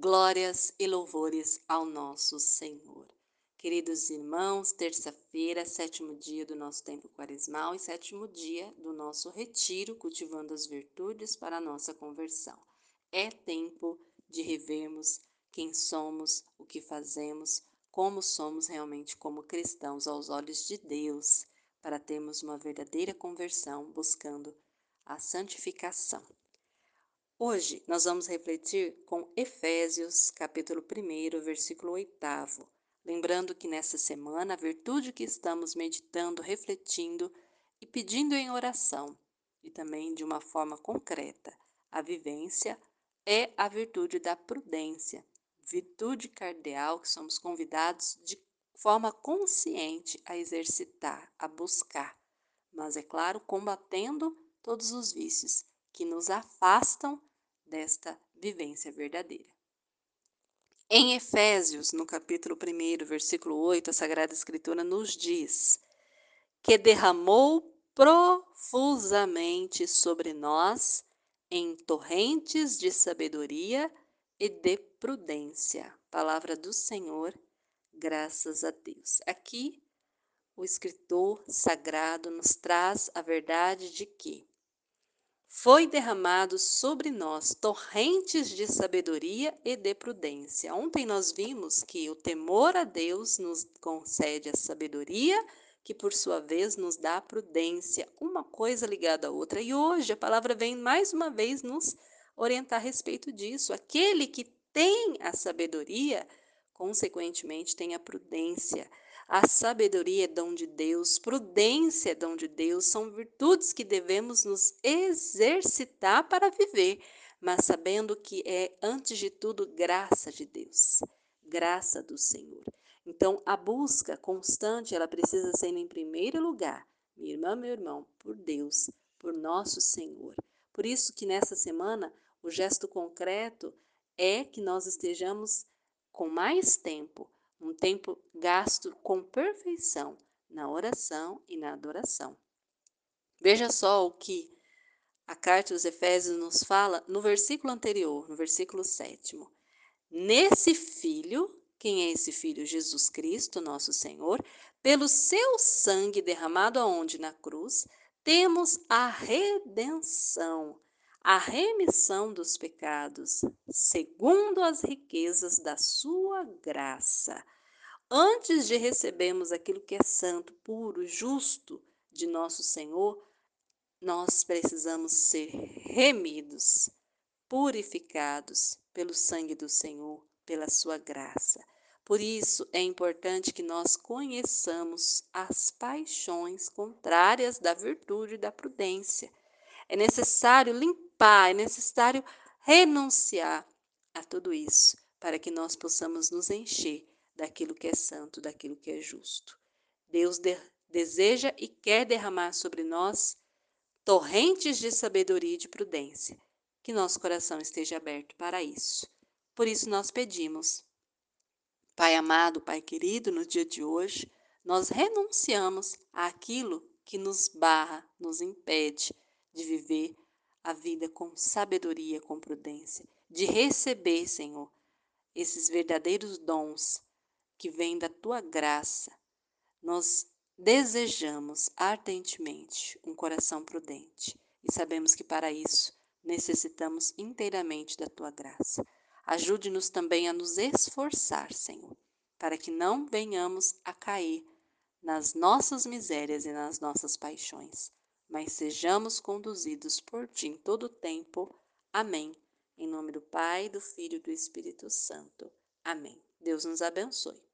Glórias e louvores ao nosso Senhor. Queridos irmãos, terça-feira, sétimo dia do nosso tempo quaresmal e sétimo dia do nosso retiro, cultivando as virtudes para a nossa conversão. É tempo de revermos quem somos, o que fazemos, como somos realmente como cristãos aos olhos de Deus, para termos uma verdadeira conversão, buscando a santificação. Hoje nós vamos refletir com Efésios, capítulo 1, versículo 8. Lembrando que nessa semana a virtude que estamos meditando, refletindo e pedindo em oração, e também de uma forma concreta, a vivência é a virtude da prudência, virtude cardeal que somos convidados de forma consciente a exercitar, a buscar, mas é claro, combatendo todos os vícios que nos afastam desta vivência verdadeira. Em Efésios, no capítulo 1, versículo 8, a Sagrada Escritura nos diz que derramou profusamente sobre nós em torrentes de sabedoria e de prudência. Palavra do Senhor, graças a Deus. Aqui, o escritor sagrado nos traz a verdade de que foi derramado sobre nós torrentes de sabedoria e de prudência. Ontem nós vimos que o temor a Deus nos concede a sabedoria, que por sua vez nos dá a prudência, uma coisa ligada à outra. E hoje a palavra vem mais uma vez nos orientar a respeito disso. Aquele que tem a sabedoria, consequentemente, tem a prudência. A sabedoria é dom de Deus, prudência é dom de Deus, são virtudes que devemos nos exercitar para viver, mas sabendo que é, antes de tudo, graça de Deus, graça do Senhor. Então, a busca constante, ela precisa ser em primeiro lugar, minha irmã, meu irmão, por Deus, por nosso Senhor. Por isso que nessa semana, o gesto concreto é que nós estejamos com mais tempo um tempo gasto com perfeição na oração e na adoração. Veja só o que a carta dos Efésios nos fala no versículo anterior, no versículo 7. Nesse filho, quem é esse filho? Jesus Cristo, nosso Senhor, pelo seu sangue derramado aonde na cruz, temos a redenção, a remissão dos pecados, segundo as riquezas da sua graça. Antes de recebermos aquilo que é santo, puro, justo de nosso Senhor, nós precisamos ser remidos, purificados pelo sangue do Senhor, pela sua graça. Por isso é importante que nós conheçamos as paixões contrárias da virtude e da prudência. É necessário limpar, é necessário renunciar a tudo isso para que nós possamos nos encher daquilo que é santo, daquilo que é justo. Deus de deseja e quer derramar sobre nós torrentes de sabedoria e de prudência. Que nosso coração esteja aberto para isso. Por isso nós pedimos. Pai amado, Pai querido, no dia de hoje, nós renunciamos àquilo que nos barra, nos impede de viver a vida com sabedoria, com prudência, de receber, Senhor, esses verdadeiros dons que vem da tua graça. Nós desejamos ardentemente um coração prudente e sabemos que para isso necessitamos inteiramente da tua graça. Ajude-nos também a nos esforçar, Senhor, para que não venhamos a cair nas nossas misérias e nas nossas paixões, mas sejamos conduzidos por ti em todo o tempo. Amém. Em nome do Pai, do Filho e do Espírito Santo. Amém. Deus nos abençoe.